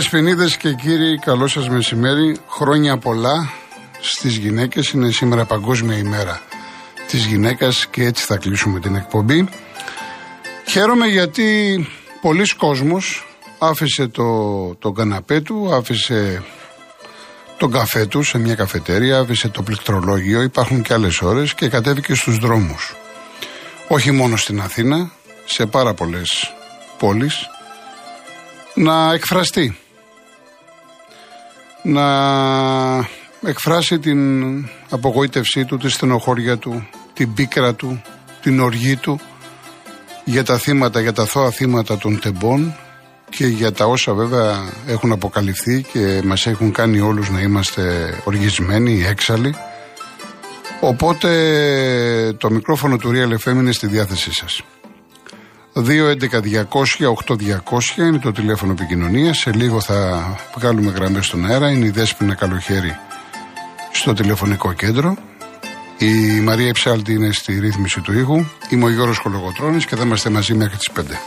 Κυρίες Δεσποινίδες και κύριοι, καλό σας μεσημέρι. Χρόνια πολλά στις γυναίκες. Είναι σήμερα Παγκόσμια ημέρα της γυναίκας και έτσι θα κλείσουμε την εκπομπή. Χαίρομαι γιατί πολλοί κόσμος άφησε το, το καναπέ του, άφησε τον καφέ του σε μια καφετέρια, άφησε το πληκτρολόγιο, υπάρχουν και άλλες ώρες και κατέβηκε στους δρόμους. Όχι μόνο στην Αθήνα, σε πάρα πολλές πόλεις, να εκφραστεί. Να εκφράσει την απογοήτευσή του, τη στενοχώρια του, την πίκρα του, την οργή του για τα θύματα, για τα θώα θύματα των τεμπών και για τα όσα βέβαια έχουν αποκαλυφθεί και μας έχουν κάνει όλους να είμαστε οργισμένοι, έξαλλοι. Οπότε το μικρόφωνο του Real FM είναι στη διάθεσή σας. 2.11.200.8.200 είναι το τηλέφωνο επικοινωνίας. Σε λίγο θα βγάλουμε γραμμές στον αέρα. Είναι η Δέσποινα Καλοχέρη στο τηλεφωνικό κέντρο. Η Μαρία Ψάλτη είναι στη ρύθμιση του ήχου. Είμαι ο Γιώργος Κολογοτρώνης και θα είμαστε μαζί μέχρι τις 5.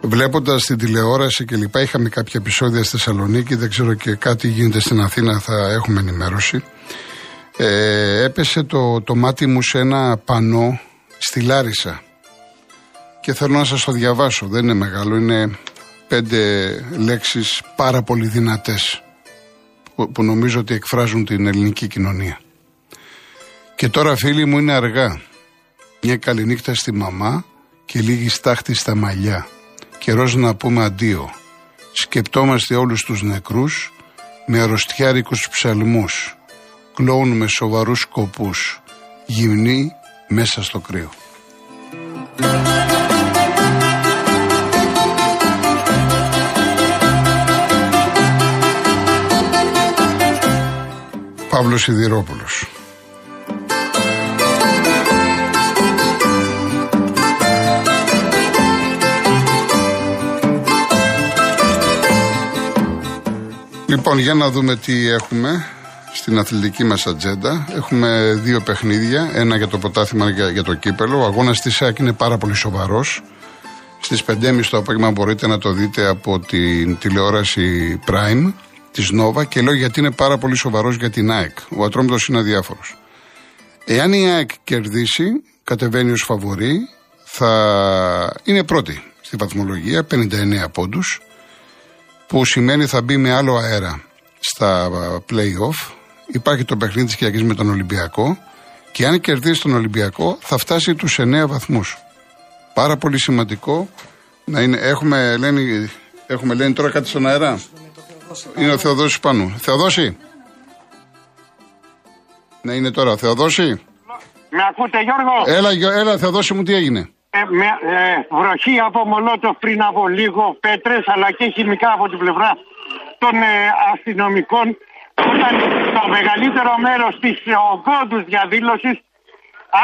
Βλέποντας την τηλεόραση και λοιπά, είχαμε κάποια επεισόδια στη Θεσσαλονίκη. Δεν ξέρω και κάτι γίνεται στην Αθήνα, θα έχουμε ενημέρωση. Ε, έπεσε το, το μάτι μου σε ένα πανό στη Λάρισα. Και θέλω να σας το διαβάσω. Δεν είναι μεγάλο, είναι πέντε λέξεις πάρα πολύ δυνατές που, που νομίζω ότι εκφράζουν την ελληνική κοινωνία. Και τώρα φίλοι μου είναι αργά. Μια καληνύχτα στη μαμά και λίγη στάχτη στα μαλλιά. Καιρός να πούμε αντίο. Σκεπτόμαστε όλους τους νεκρούς με αρρωστιάρικους ψαλμούς. Κλόουν με σοβαρούς σκοπούς. Γυμνή μέσα στο κρύο. Παύλος Σιδηρόπουλος. Λοιπόν, για να δούμε τι έχουμε στην αθλητική μας ατζέντα. Έχουμε δύο παιχνίδια, ένα για το πρωτάθλημα για, για το κύπελο. Ο αγώνας της ΣΑΚ είναι πάρα πολύ σοβαρός. Στις 5.30 το απόγευμα μπορείτε να το δείτε από την τηλεόραση Prime της Νόβα και λέω γιατί είναι πάρα πολύ σοβαρός για την ΑΕΚ. Ο Ατρόμητος είναι αδιάφορος. Εάν η ΑΕΚ κερδίσει, κατεβαίνει ως φαβορή, θα είναι πρώτη στη βαθμολογία, 59 πόντους, που σημαίνει θα μπει με άλλο αέρα στα play-off. Υπάρχει το παιχνίδι της Κυριακής με τον Ολυμπιακό και αν κερδίσει τον Ολυμπιακό θα φτάσει τους 9 βαθμούς. Πάρα πολύ σημαντικό να είναι. Έχουμε, λένε, έχουμε λένε τώρα κάτι στον αέρα. Είναι ο Θεοδόσης πάνω. Θεοδόση. Ναι, είναι τώρα. Θεοδόση. Με ακούτε Γιώργο; Έλα, έλα Θεοδόση μου τι έγινε; Ε, με, ε, βροχή από Μολότοφ πριν από λίγο, πέτρες αλλά και χημικά από την πλευρά των ε, αστυνομικών όταν το μεγαλύτερο μέρος της ογκόντους διαδήλωσης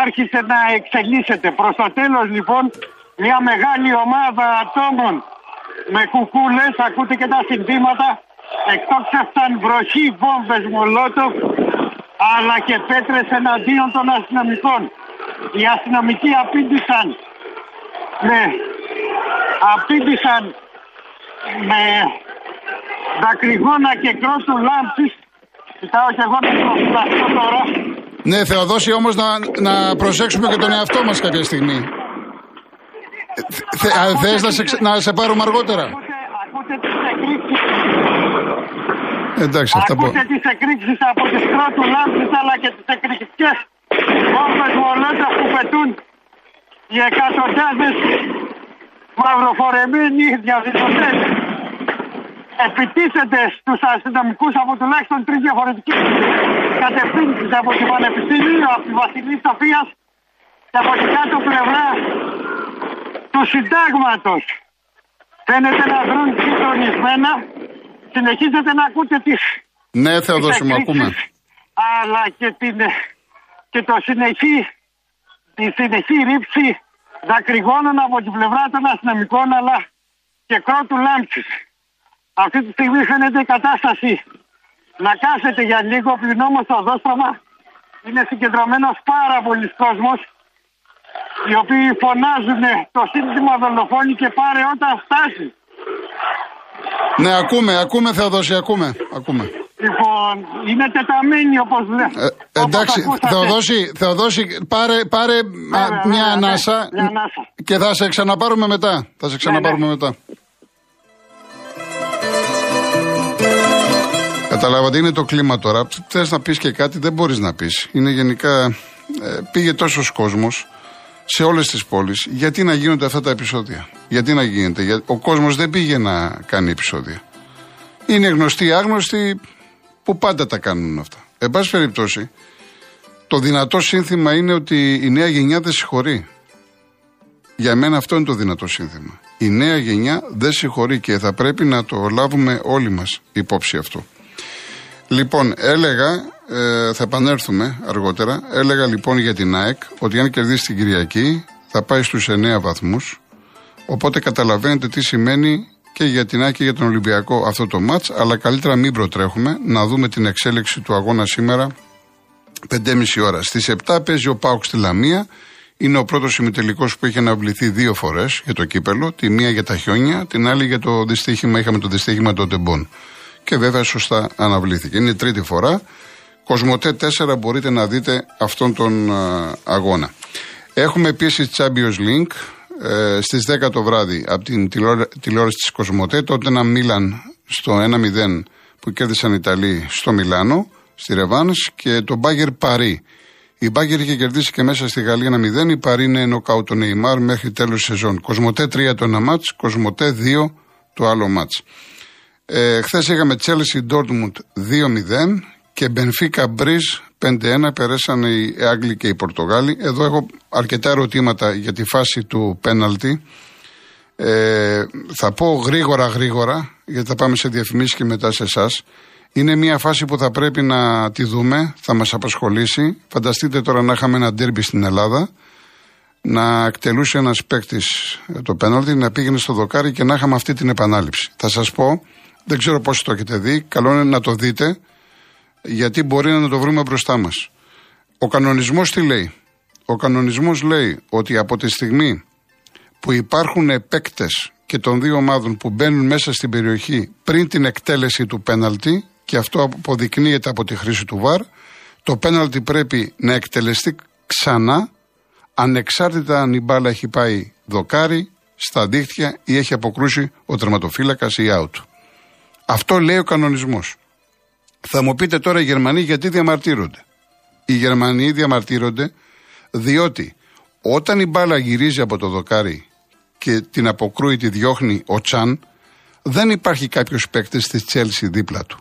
άρχισε να εξελίσσεται. Προς το τέλος λοιπόν μια μεγάλη ομάδα ατόμων με κουκούλες, ακούτε και τα συνθήματα, εκτόξευσαν βροχή βόμβες μολότοφ αλλά και πέτρες εναντίον των αστυνομικών. Οι αστυνομικοί απήντησαν με, απήντησαν με δακρυγόνα και κρότου λάμψης. Κοιτάω και εγώ να το τώρα. Ναι, Θεοδόση, όμως να, να προσέξουμε και τον εαυτό μας κάποια στιγμή. Θε, θες να σε, να σε πάρουμε αργότερα; Ακούτε, ακούτε τις εκρήξεις Εντάξει, αυτά Ακούτε τις εκρήξεις από τις κρότου λάμψεις αλλά και τις εκρηκτικές βόμβες μολότοφ που πετούν οι εκατοντάδες μαυροφορεμένοι διαδηλωτές επιτίθεται στους αστυνομικούς από τουλάχιστον τρεις διαφορετικές κατευθύνσεις από το Πανεπιστήμιο, από τη Βασιλή Σοφίας και από την κάτω πλευρά του συντάγματος. Φαίνεται να βρουν συντονισμένα. Συνεχίζετε να ακούτε τις Ναι, Θεοδόση μου, ακούμε. αλλά και, την, και το συνεχή, τη συνεχή ρήψη δακρυγόνων από την πλευρά των αστυνομικών αλλά και κρότου λάμψης. Αυτή τη στιγμή φαίνεται η κατάσταση να κάθεται για λίγο, πλην όμως το οδόστρωμα είναι συγκεντρωμένος πάρα πολλοί κόσμος οι οποίοι φωνάζουν το σύνθημα δολοφόνη και πάρε όταν φτάσει. Ναι, ακούμε, ακούμε Θεοδόση, ακούμε. ακούμε. Λοιπόν, είναι τεταμένοι όπως λέμε. Ε, εντάξει, Θεοδόση, Θεοδόση, πάρε, πάρε μια, ανάσα και θα σε ξαναπάρουμε μετά. Θα σε ξαναπάρουμε ναι, ναι. μετά. Καταλάβατε, είναι το κλίμα τώρα. Θες να πεις και κάτι, δεν μπορείς να πεις. Είναι γενικά. Ε, πήγε τόσος κόσμος σε όλες τις πόλεις. Γιατί να γίνονται αυτά τα επεισόδια; Γιατί να γίνεται; Για, ο κόσμος δεν πήγε να κάνει επεισόδια. Είναι γνωστοί, άγνωστοι που πάντα τα κάνουν αυτά. Εν πάση περιπτώσει, το δυνατό σύνθημα είναι ότι η νέα γενιά δεν συγχωρεί. Για μένα αυτό είναι το δυνατό σύνθημα. Η νέα γενιά δεν συγχωρεί και θα πρέπει να το λάβουμε όλοι μας υπόψη αυτό. Λοιπόν, έλεγα, ε, θα επανέλθουμε αργότερα, έλεγα λοιπόν για την ΑΕΚ ότι αν κερδίσει την Κυριακή θα πάει στους 9 βαθμούς, οπότε καταλαβαίνετε τι σημαίνει και για την ΑΕΚ και για τον Ολυμπιακό αυτό το μάτς, αλλά καλύτερα μην προτρέχουμε να δούμε την εξέλιξη του αγώνα σήμερα 5.30 ώρα. Στις 7 παίζει ο Πάουκ στη Λαμία, είναι ο πρώτος ημιτελικός που έχει αναβληθεί δύο φορές για το κύπελο. Τη μία για τα χιόνια, την άλλη για το δυστύχημα. Είχαμε το δυστύχημα των τεμπών και βέβαια σωστά αναβλήθηκε. Είναι η τρίτη φορά. Κοσμοτέ 4 μπορείτε να δείτε αυτόν τον αγώνα. Έχουμε επίσης Champions Link ε, στις 10 το βράδυ από την τηλεόραση της Κοσμοτέ. Τότε ένα Μίλαν στο 1-0 που κέρδισαν οι Ιταλοί στο Μιλάνο, στη Ρεβάνς και το Μπάγκερ Παρί. Η Μπάγκερ είχε κερδίσει και μέσα στη Γαλλία ένα 0. Η Παρί είναι νοκάου το Νεϊμάρ μέχρι τέλος σεζόν. Κοσμοτέ 3 το ένα μάτς, Κοσμοτέ 2 το άλλο μάτς. Ε, Χθες είχαμε Chelsea Dortmund 2-0 και Benfica Breeze 5-1. Περάσαν οι Άγγλοι και οι Πορτογάλοι. Εδώ έχω αρκετά ερωτήματα για τη φάση του πέναλτι. Ε, θα πω γρήγορα γρήγορα, γιατί θα πάμε σε διαφημίσεις και μετά σε εσάς. Είναι μια φάση που θα πρέπει να τη δούμε, θα μας απασχολήσει. Φανταστείτε τώρα να είχαμε ένα ντέρμπι στην Ελλάδα, να εκτελούσε ένας παίκτης το πέναλτι, να πήγαινε στο δοκάρι και να είχαμε αυτή την επανάληψη. Θα σας πω δεν ξέρω πώς το έχετε δει. Καλό είναι να το δείτε, γιατί μπορεί να το βρούμε μπροστά μας. Ο κανονισμός τι λέει; Ο κανονισμός λέει ότι από τη στιγμή που υπάρχουν παίκτε και των δύο ομάδων που μπαίνουν μέσα στην περιοχή πριν την εκτέλεση του πέναλτι και αυτό αποδεικνύεται από τη χρήση του ΒΑΡ, το πέναλτι πρέπει να εκτελεστεί ξανά ανεξάρτητα αν η μπάλα έχει πάει δοκάρι, στα δίχτυα ή έχει αποκρούσει ο τερματοφύλακας ή out. Αυτό λέει ο κανονισμός. Θα μου πείτε τώρα οι Γερμανοί γιατί διαμαρτύρονται. Οι Γερμανοί διαμαρτύρονται διότι όταν η μπάλα γυρίζει από το δοκάρι και την αποκρούει, τη διώχνει ο Τσάν, δεν υπάρχει κάποιος παίκτης της Τσέλσι δίπλα του.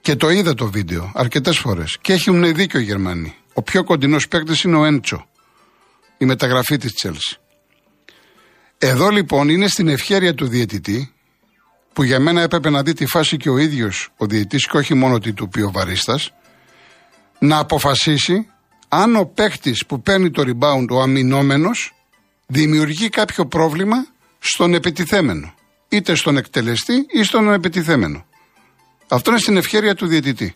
Και το είδα το βίντεο αρκετές φορές. Και έχουν δίκιο οι Γερμανοί. Ο πιο κοντινός παίκτης είναι ο Έντσο. Η μεταγραφή της Τσέλσι. Εδώ λοιπόν είναι στην ευχέρεια του διαιτητή που για μένα έπρεπε να δει τη φάση και ο ίδιος ο διαιτητή και όχι μόνο ότι του πει ο βαρίστας, να αποφασίσει αν ο παίκτη που παίρνει το rebound, ο αμυνόμενος, δημιουργεί κάποιο πρόβλημα στον επιτιθέμενο. Είτε στον εκτελεστή ή στον επιτιθέμενο. Αυτό είναι στην ευχέρεια του διαιτητή.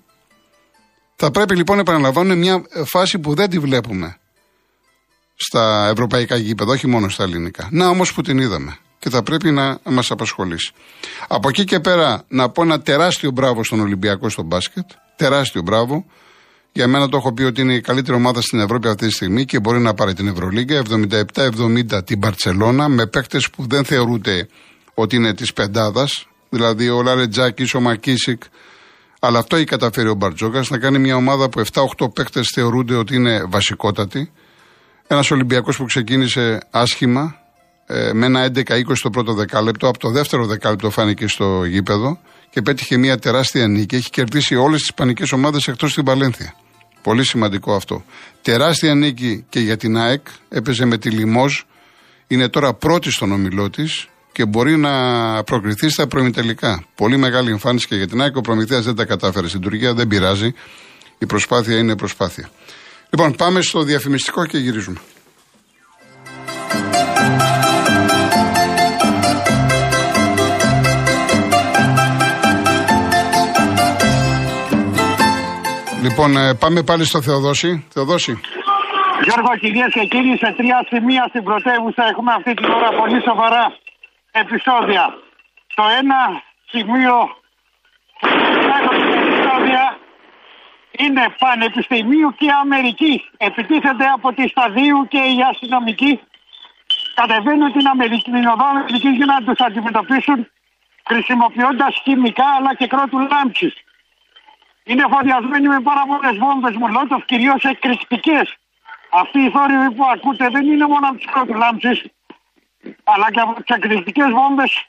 Θα πρέπει λοιπόν να επαναλαμβάνουμε μια φάση που δεν τη βλέπουμε στα ευρωπαϊκά γήπεδα, όχι μόνο στα ελληνικά. Να όμως που την είδαμε και θα πρέπει να μας απασχολήσει. Από εκεί και πέρα να πω ένα τεράστιο μπράβο στον Ολυμπιακό στο μπάσκετ. Τεράστιο μπράβο. Για μένα το έχω πει ότι είναι η καλύτερη ομάδα στην Ευρώπη αυτή τη στιγμή και μπορεί να πάρει την Ευρωλίγκα. 77-70 την Παρσελώνα με παίκτες που δεν θεωρούνται ότι είναι της πεντάδας. Δηλαδή ο Λαρετζάκη, ο Μακίσικ. Αλλά αυτό έχει καταφέρει ο Μπαρτζόκας να κάνει μια ομάδα που 7-8 παίκτες θεωρούνται ότι είναι βασικότατοι. Ένας Ολυμπιακός που ξεκίνησε άσχημα, ε, με ένα 11-20 το πρώτο δεκάλεπτο. Από το δεύτερο δεκάλεπτο φάνηκε στο γήπεδο και πέτυχε μια τεράστια νίκη. Έχει κερδίσει όλες τις ισπανικέ ομάδες εκτός την Παλένθια. Πολύ σημαντικό αυτό. Τεράστια νίκη και για την ΑΕΚ. Έπαιζε με τη Λιμόζ. Είναι τώρα πρώτη στον ομιλό της και μπορεί να προκριθεί στα προημιτελικά. Πολύ μεγάλη εμφάνιση και για την ΑΕΚ. Ο Προμηθέας δεν τα κατάφερε στην Τουρκία, δεν πειράζει. Η προσπάθεια είναι προσπάθεια. Λοιπόν, πάμε στο διαφημιστικό και γυρίζουμε. Λοιπόν, ε, πάμε πάλι στο Θεοδόση. Θεοδόση. Γιώργο, κυρίες και κύριοι, σε τρία σημεία στην πρωτεύουσα έχουμε αυτή την ώρα πολύ σοβαρά επεισόδια. Το ένα σημείο που επεισόδια είναι Πανεπιστημίου και Αμερική. Επιτίθεται από τη Σταδίου και οι αστυνομικοί κατεβαίνουν την Αμερική, την οδό Αμερικής για να τους αντιμετωπίσουν χρησιμοποιώντας χημικά αλλά και κρότου λάμψης. Είναι φωτιασμένοι με πάρα πολλές βόμβες μολότοφ, κυρίως εκκριστικέ. Αυτοί οι θόρυβοι που ακούτε δεν είναι μόνο από τι κρότου λάμψη, αλλά και από τις εκκριστικέ βόμβες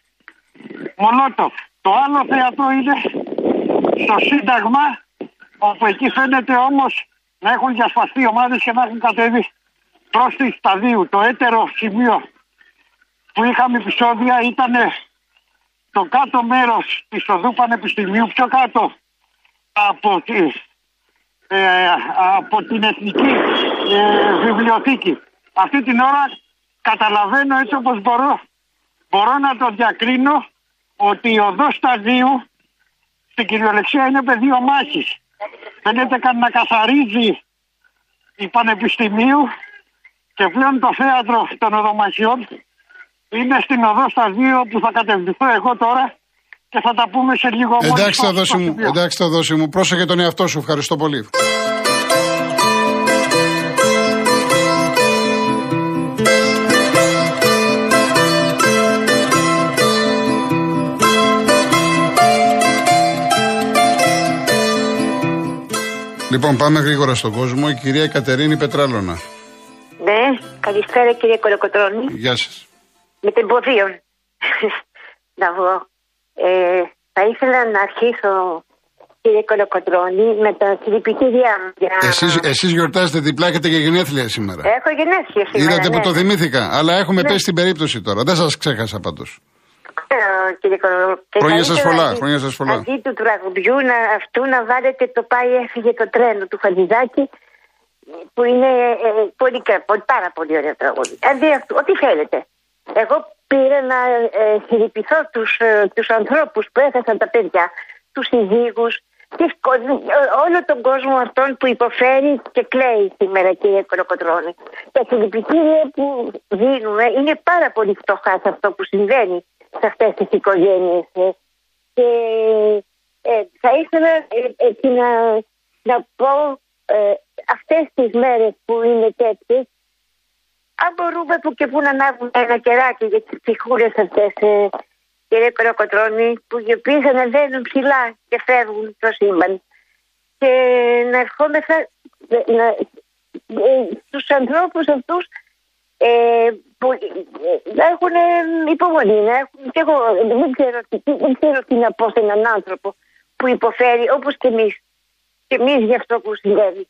μολότοφ. Το άλλο θέατρο είναι στο Σύνταγμα, όπου εκεί φαίνεται όμως να έχουν διασπαστεί ομάδες και να έχουν κατέβει προ τη σταδίου. Το έτερο σημείο που είχαμε επεισόδια ήταν το κάτω μέρος της οδού Πανεπιστημίου, πιο κάτω από, τη, ε, από την Εθνική ε, Βιβλιοθήκη. Αυτή την ώρα καταλαβαίνω έτσι όπως μπορώ, μπορώ να το διακρίνω ότι η οδός σταδίου στην κυριολεξία είναι πεδίο μάχης. Φαίνεται να καθαρίζει η Πανεπιστημίου και πλέον το θέατρο των οδομαχιών είναι στην οδό σταδίου που θα κατευθυνθώ εγώ τώρα και θα τα πούμε σε λίγο Εντάξει, θα δώσει μου. Εντάξει, θα δώσει μου. Πρόσεχε τον εαυτό σου. Ευχαριστώ πολύ. Λοιπόν, πάμε γρήγορα στον κόσμο. Η κυρία Κατερίνη Πετράλωνα. Ναι, καλησπέρα κύριε Κολοκοτρώνη. Γεια σας. Με την ποδίων. να βγω. Ε, θα ήθελα να αρχίσω, κύριε Κολοκοντρώνη, με τα συλληπιτήριά μου. Για... Εσείς, εσείς γιορτάζετε διπλά, έχετε και γενέθλια σήμερα. Έχω γενέθλια σήμερα. Είδατε ναι. που το θυμήθηκα, αλλά έχουμε ναι. πέσει την περίπτωση τώρα. Δεν σας ξέχασα πάντως. Ε, κύριε Χρόνια σας πολλά, χρόνια σας πολλά. Αντί του τραγουδιού να, αυτού να βάλετε το πάει έφυγε το τρένο του Φαντιζάκη που είναι ε, πολύ, πολύ, πάρα πολύ ωραίο τραγούδι. Αντί αυτού, ό,τι θέλετε. Εγώ πήρα να ε, συλληπιθώ τους, ε, τους ανθρώπους που έχασαν τα παιδιά, τους συζύγους, τις, όλο τον κόσμο αυτόν που υποφέρει και κλαίει σήμερα κύριε Κολοκοτρώνη. Τα συλληπιτήρια που δίνουμε είναι πάρα πολύ φτωχά σε αυτό που συμβαίνει σε αυτές τις οικογένειες. Ε. Και ε, θα ήθελα ε, να, να πω ε, αυτές τις μέρες που είναι τέτοιες αν μπορούμε που και που να ανάβουμε ένα κεράκι για τις ψυχούρες αυτές, ε, κύριε Κοροκοτρώνη, που οι οποίες ανεβαίνουν ψηλά και φεύγουν στο σύμπαν. Και να ερχόμεθα να, ε, στους ανθρώπους αυτούς ε, που ε, να έχουν υπομονή, να έχουν, και εγώ δεν ξέρω, δεν ξέρω τι να πω σε έναν άνθρωπο που υποφέρει όπως και εμείς. Και εμείς για αυτό που συμβαίνει.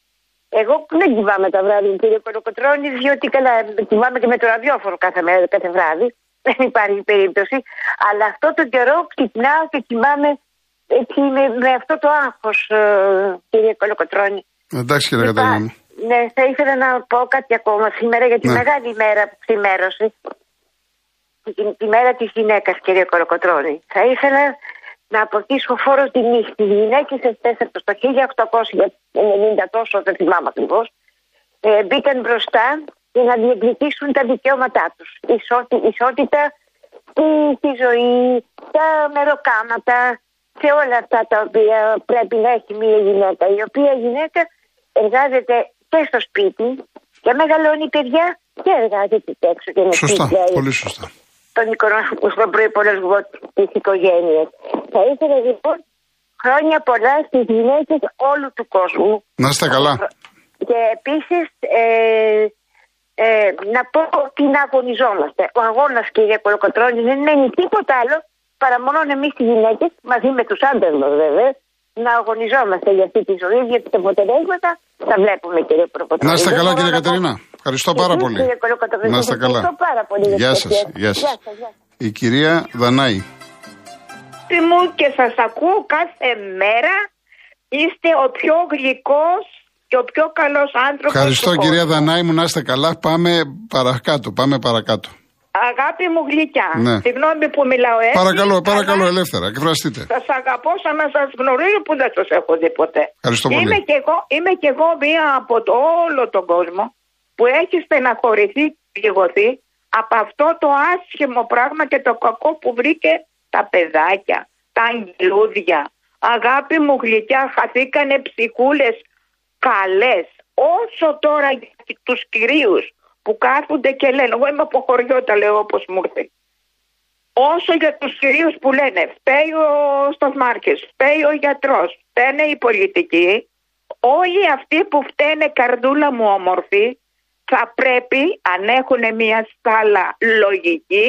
Εγώ δεν κοιμάμαι τα βράδια, κύριε Κολοκοτρώνη, διότι καλά κοιμάμαι και με το ραδιόφωνο κάθε, μέρα, κάθε βράδυ. Δεν υπάρχει περίπτωση. Αλλά αυτό το καιρό ξυπνάω και κοιμάμαι έτσι με, με αυτό το άγχος, ε, κύριε Κολοκοτρώνη. Εντάξει, κύριε Καταρίνα. Ναι, θα ήθελα να πω κάτι ακόμα σήμερα για τη ναι. μεγάλη ημέρα που ξημέρωσε. Τη, τη μέρα της γυναίκας, κύριε Κολοκοτρώνη. Θα ήθελα να αποκτήσω φόρο τιμή στι γυναίκες αυτές από το 1890 τόσο, δεν θυμάμαι ακριβώς, ε, μπήκαν μπροστά για να διεκδικήσουν τα δικαιώματά τους. ισότητα στη ζωή, τα μεροκάματα και όλα αυτά τα οποία πρέπει να έχει μια γυναίκα. Η οποία γυναίκα εργάζεται και στο σπίτι και μεγαλώνει παιδιά και εργάζεται έξω και να Σωστά, πολύ σωστά τον οικονομικό προπολογισμό της οικογένειας. Θα ήθελα λοιπόν χρόνια πολλά στις γυναίκες όλου του κόσμου. Να είστε καλά. Και επίσης ε, ε, να πω ότι να αγωνιζόμαστε. Ο αγώνας, κύριε Κολοκοτρόνη, δεν είναι τίποτα άλλο παρά μόνο εμείς οι γυναίκες, μαζί με τους άντρες μας βέβαια, να αγωνιζόμαστε για αυτή τη ζωή, γιατί τα αποτελέσματα τα βλέπουμε, κύριε Κολοκοτρόνη. Να είστε καλά, κύριε Κατερίνα. Ευχαριστώ πάρα πολύ. Να είστε καλά. Γεια σας. Γεια σας. Η κυρία Δανάη. μου και σας ακούω κάθε μέρα. Είστε ο πιο γλυκός και ο πιο καλός άνθρωπος. Ευχαριστώ κυρία Δανάη μου, να είστε καλά. Πάμε παρακάτω, πάμε παρακάτω. Αγάπη μου γλυκιά. Ναι. Συγγνώμη που μιλάω έτσι. Παρακαλώ, παρακαλώ, αλλά... ελεύθερα. Εκφραστείτε. Σας αγαπώ σαν να σας γνωρίζω που δεν σας έχω δει ποτέ. Ευχαριστώ πολύ. Είμαι και εγώ, είμαι και εγώ μία από το όλο τον κόσμο που έχει στεναχωρηθεί πληγωθεί από αυτό το άσχημο πράγμα και το κακό που βρήκε τα παιδάκια, τα αγγελούδια. Αγάπη μου γλυκιά, χαθήκανε ψυχούλες καλές. Όσο τώρα για τους κυρίους που κάθονται και λένε, εγώ είμαι από χωριό τα λέω όπως μου ήρθε. Όσο για τους κυρίους που λένε, φταίει ο Σταθμάρκης, φταίει ο γιατρός, φταίνε οι πολιτικοί, όλοι αυτοί που φταίνε καρδούλα μου όμορφη, θα πρέπει, αν έχουν μια σκάλα λογική,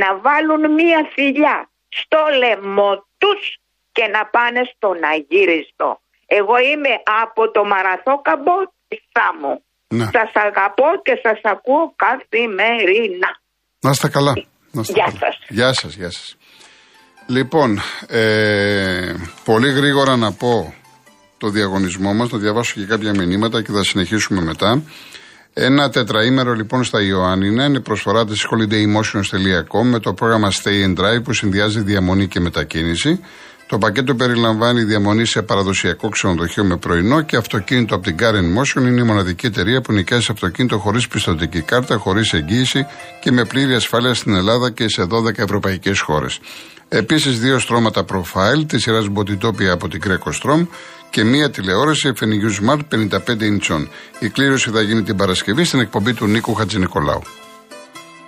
να βάλουν μια θηλιά στο λαιμό τους και να πάνε στον Αγύριστο. Εγώ είμαι από το Μαραθόκαμπο της Σάμου. Ναι. Σας αγαπώ και σας ακούω καθημερινά. Να είστε καλά. Να είστε Γεια καλά. σας. Γεια σας, γεια σας. Λοιπόν, ε, πολύ γρήγορα να πω το διαγωνισμό μας, να διαβάσω και κάποια μηνύματα και θα συνεχίσουμε μετά. Ένα τετραήμερο λοιπόν στα Ιωάννινα είναι προσφορά της holidaymotions.com με το πρόγραμμα Stay and Drive που συνδυάζει διαμονή και μετακίνηση. Το πακέτο περιλαμβάνει διαμονή σε παραδοσιακό ξενοδοχείο με πρωινό και αυτοκίνητο από την Car Motion. Είναι η μοναδική εταιρεία που νοικιάζει αυτοκίνητο χωρίς πιστοτική κάρτα, χωρίς εγγύηση και με πλήρη ασφάλεια στην Ελλάδα και σε 12 ευρωπαϊκές χώρες. Επίσης, δύο στρώματα profile τη σειρά Μποτιτόπια από την Greco Strom και μία τηλεόραση FNU Smart 55 inch. Η κλήρωση θα γίνει την Παρασκευή στην εκπομπή του Νίκου Χατζηνικολάου.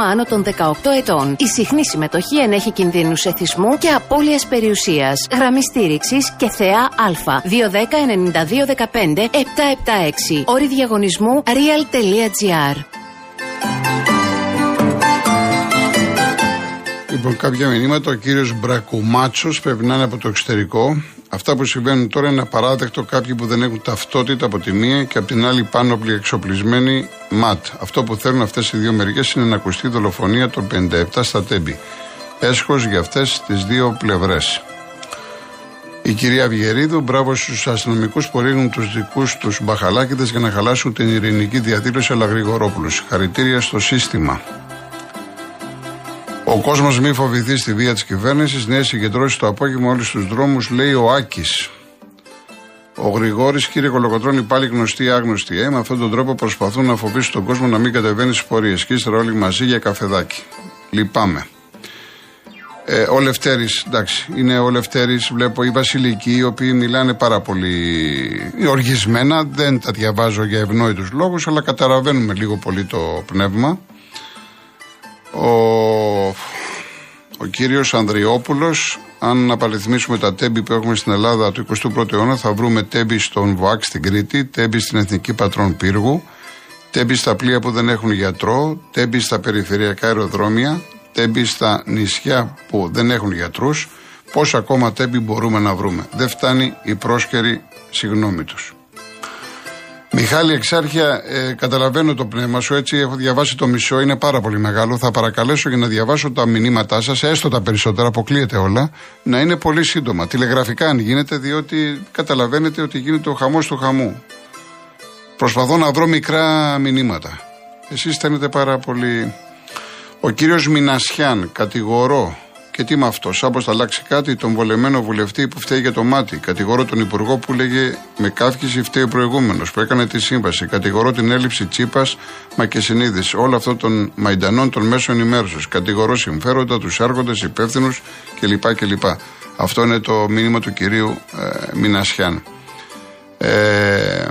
άνω των 18 ετών. Η συχνή συμμετοχή ενέχει κινδύνους εθισμού και απώλειας περιουσίας. Γραμμή στήριξης και θεά Α. 210-9215-776. Όρη διαγωνισμού real.gr. Λοιπόν, κάποια μηνύματα. Ο κύριος Μπρακουμάτσος πρέπει να είναι από το εξωτερικό. Αυτά που συμβαίνουν τώρα είναι απαράδεκτο. Κάποιοι που δεν έχουν ταυτότητα από τη μία και από την άλλη πάνωπλοι εξοπλισμένοι ματ. Αυτό που θέλουν αυτές οι δύο μεριέ είναι να ακουστεί η δολοφονία των 57 στα τέμπη. Έσχος για αυτές τις δύο πλευρές. Η κυρία Βιερίδου, μπράβο στους αστυνομικούς που ρίχνουν τους δικούς τους μπαχαλάκιδε για να χαλάσουν την ειρηνική διαδήλωση αλλά Γρηγορόπουλου. Χαρητήρια στο σύστημα. Ο κόσμος μη φοβηθεί στη βία της κυβέρνησης. Νέες συγκεντρώσεις το απόγευμα όλους τους δρόμους, λέει ο Άκης. Ο Γρηγόρης, κύριε Κολοκοτρόνη, πάλι γνωστοί άγνωστοι. Ε, με αυτόν τον τρόπο προσπαθούν να φοβήσουν τον κόσμο να μην κατεβαίνει στις πορείες. Και ύστερα όλοι μαζί για καφεδάκι. Λυπάμαι. Ε, ο Λευτέρης, εντάξει, είναι ο Λευτέρης, βλέπω οι Βασιλικοί, οι οποίοι μιλάνε πάρα πολύ οργισμένα. Δεν τα διαβάζω για ευνόητους λόγους, αλλά καταλαβαίνουμε λίγο πολύ το πνεύμα. Ο, ο κύριος Ανδριόπουλος, αν απαριθμήσουμε τα Τέμπη που έχουμε στην Ελλάδα του 21ου αιώνα, θα βρούμε Τέμπη στον ΒΟΑΚ στην Κρήτη, τέμπη στην Εθνική Πατρών Πύργου, τέμπη στα πλοία που δεν έχουν γιατρό, τέμπη στα περιφερειακά αεροδρόμια, τέμπη στα νησιά που δεν έχουν γιατρούς, πόσα ακόμα τέμπη μπορούμε να βρούμε. Δεν φτάνει η πρόσκαιρη συγγνώμη τους. Μιχάλη Εξάρχεια, ε, καταλαβαίνω το πνεύμα σου, έτσι έχω διαβάσει το μισό, είναι πάρα πολύ μεγάλο. Θα παρακαλέσω για να διαβάσω τα μηνύματά σας, έστω τα περισσότερα, αποκλείεται όλα, να είναι πολύ σύντομα. Τηλεγραφικά αν γίνεται, διότι καταλαβαίνετε ότι γίνεται ο χαμός του χαμού. Προσπαθώ να βρω μικρά μηνύματα. Εσείς στέλνετε πάρα πολύ. Ο κύριος Μινασιάν, κατηγορώ και τι με αυτό, σαν πως θα αλλάξει κάτι, τον βολεμένο βουλευτή που φταίει για το μάτι. Κατηγορώ τον Υπουργό που λέγε με κάφηση φταίει ο προηγούμενος που έκανε τη σύμβαση. Κατηγορώ την έλλειψη τσίπας, μα και συνείδηση. Όλο αυτό των μαϊντανών των μέσων ενημέρωση. Κατηγορώ συμφέροντα, τους έργοντες, υπεύθυνους κλπ. κλπ. Αυτό είναι το μήνυμα του κυρίου ε, Μινασιάν. Ε,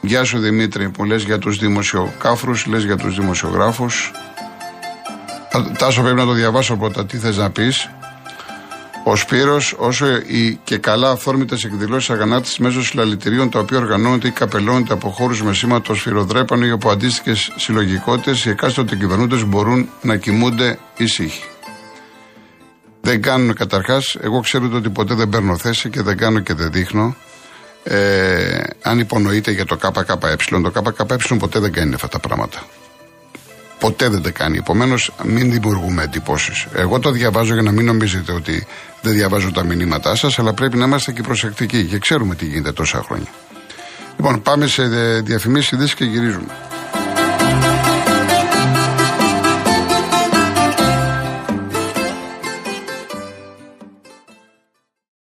Γεια σου Δημήτρη που λες για τους δημοσιοκάφρους, λες για τους δημοσιογράφους. Τάσο πρέπει να το διαβάσω πρώτα τι θες να πεις; Ο Σπύρος, όσο οι και καλά αυθόρμητες εκδηλώσεις αγανάκτηση μέσω συλλαλητηρίων τα οποία οργανώνονται ή καπελώνονται από χώρους με σήμα το σφυροδρέπανο ή από αντίστοιχες συλλογικότητες, οι εκάστοτε κυβερνούντες μπορούν να κοιμούνται ήσυχοι. Δεν κάνουν καταρχάς, εγώ ξέρω ότι ποτέ δεν παίρνω θέση και δεν κάνω και δεν δείχνω. Ε, αν υπονοείται για το ΚΚΕ, το ΚΚΕ ποτέ δεν κάνει αυτά τα πράγματα. Ποτέ δεν τα κάνει. Επομένως, μην δημιουργούμε εντυπώσεις. Εγώ το διαβάζω για να μην νομίζετε ότι δεν διαβάζω τα μηνύματά σας, αλλά πρέπει να είμαστε και προσεκτικοί και ξέρουμε τι γίνεται τόσα χρόνια. Λοιπόν, πάμε σε διαφημίσεις ειδήσεις και γυρίζουμε.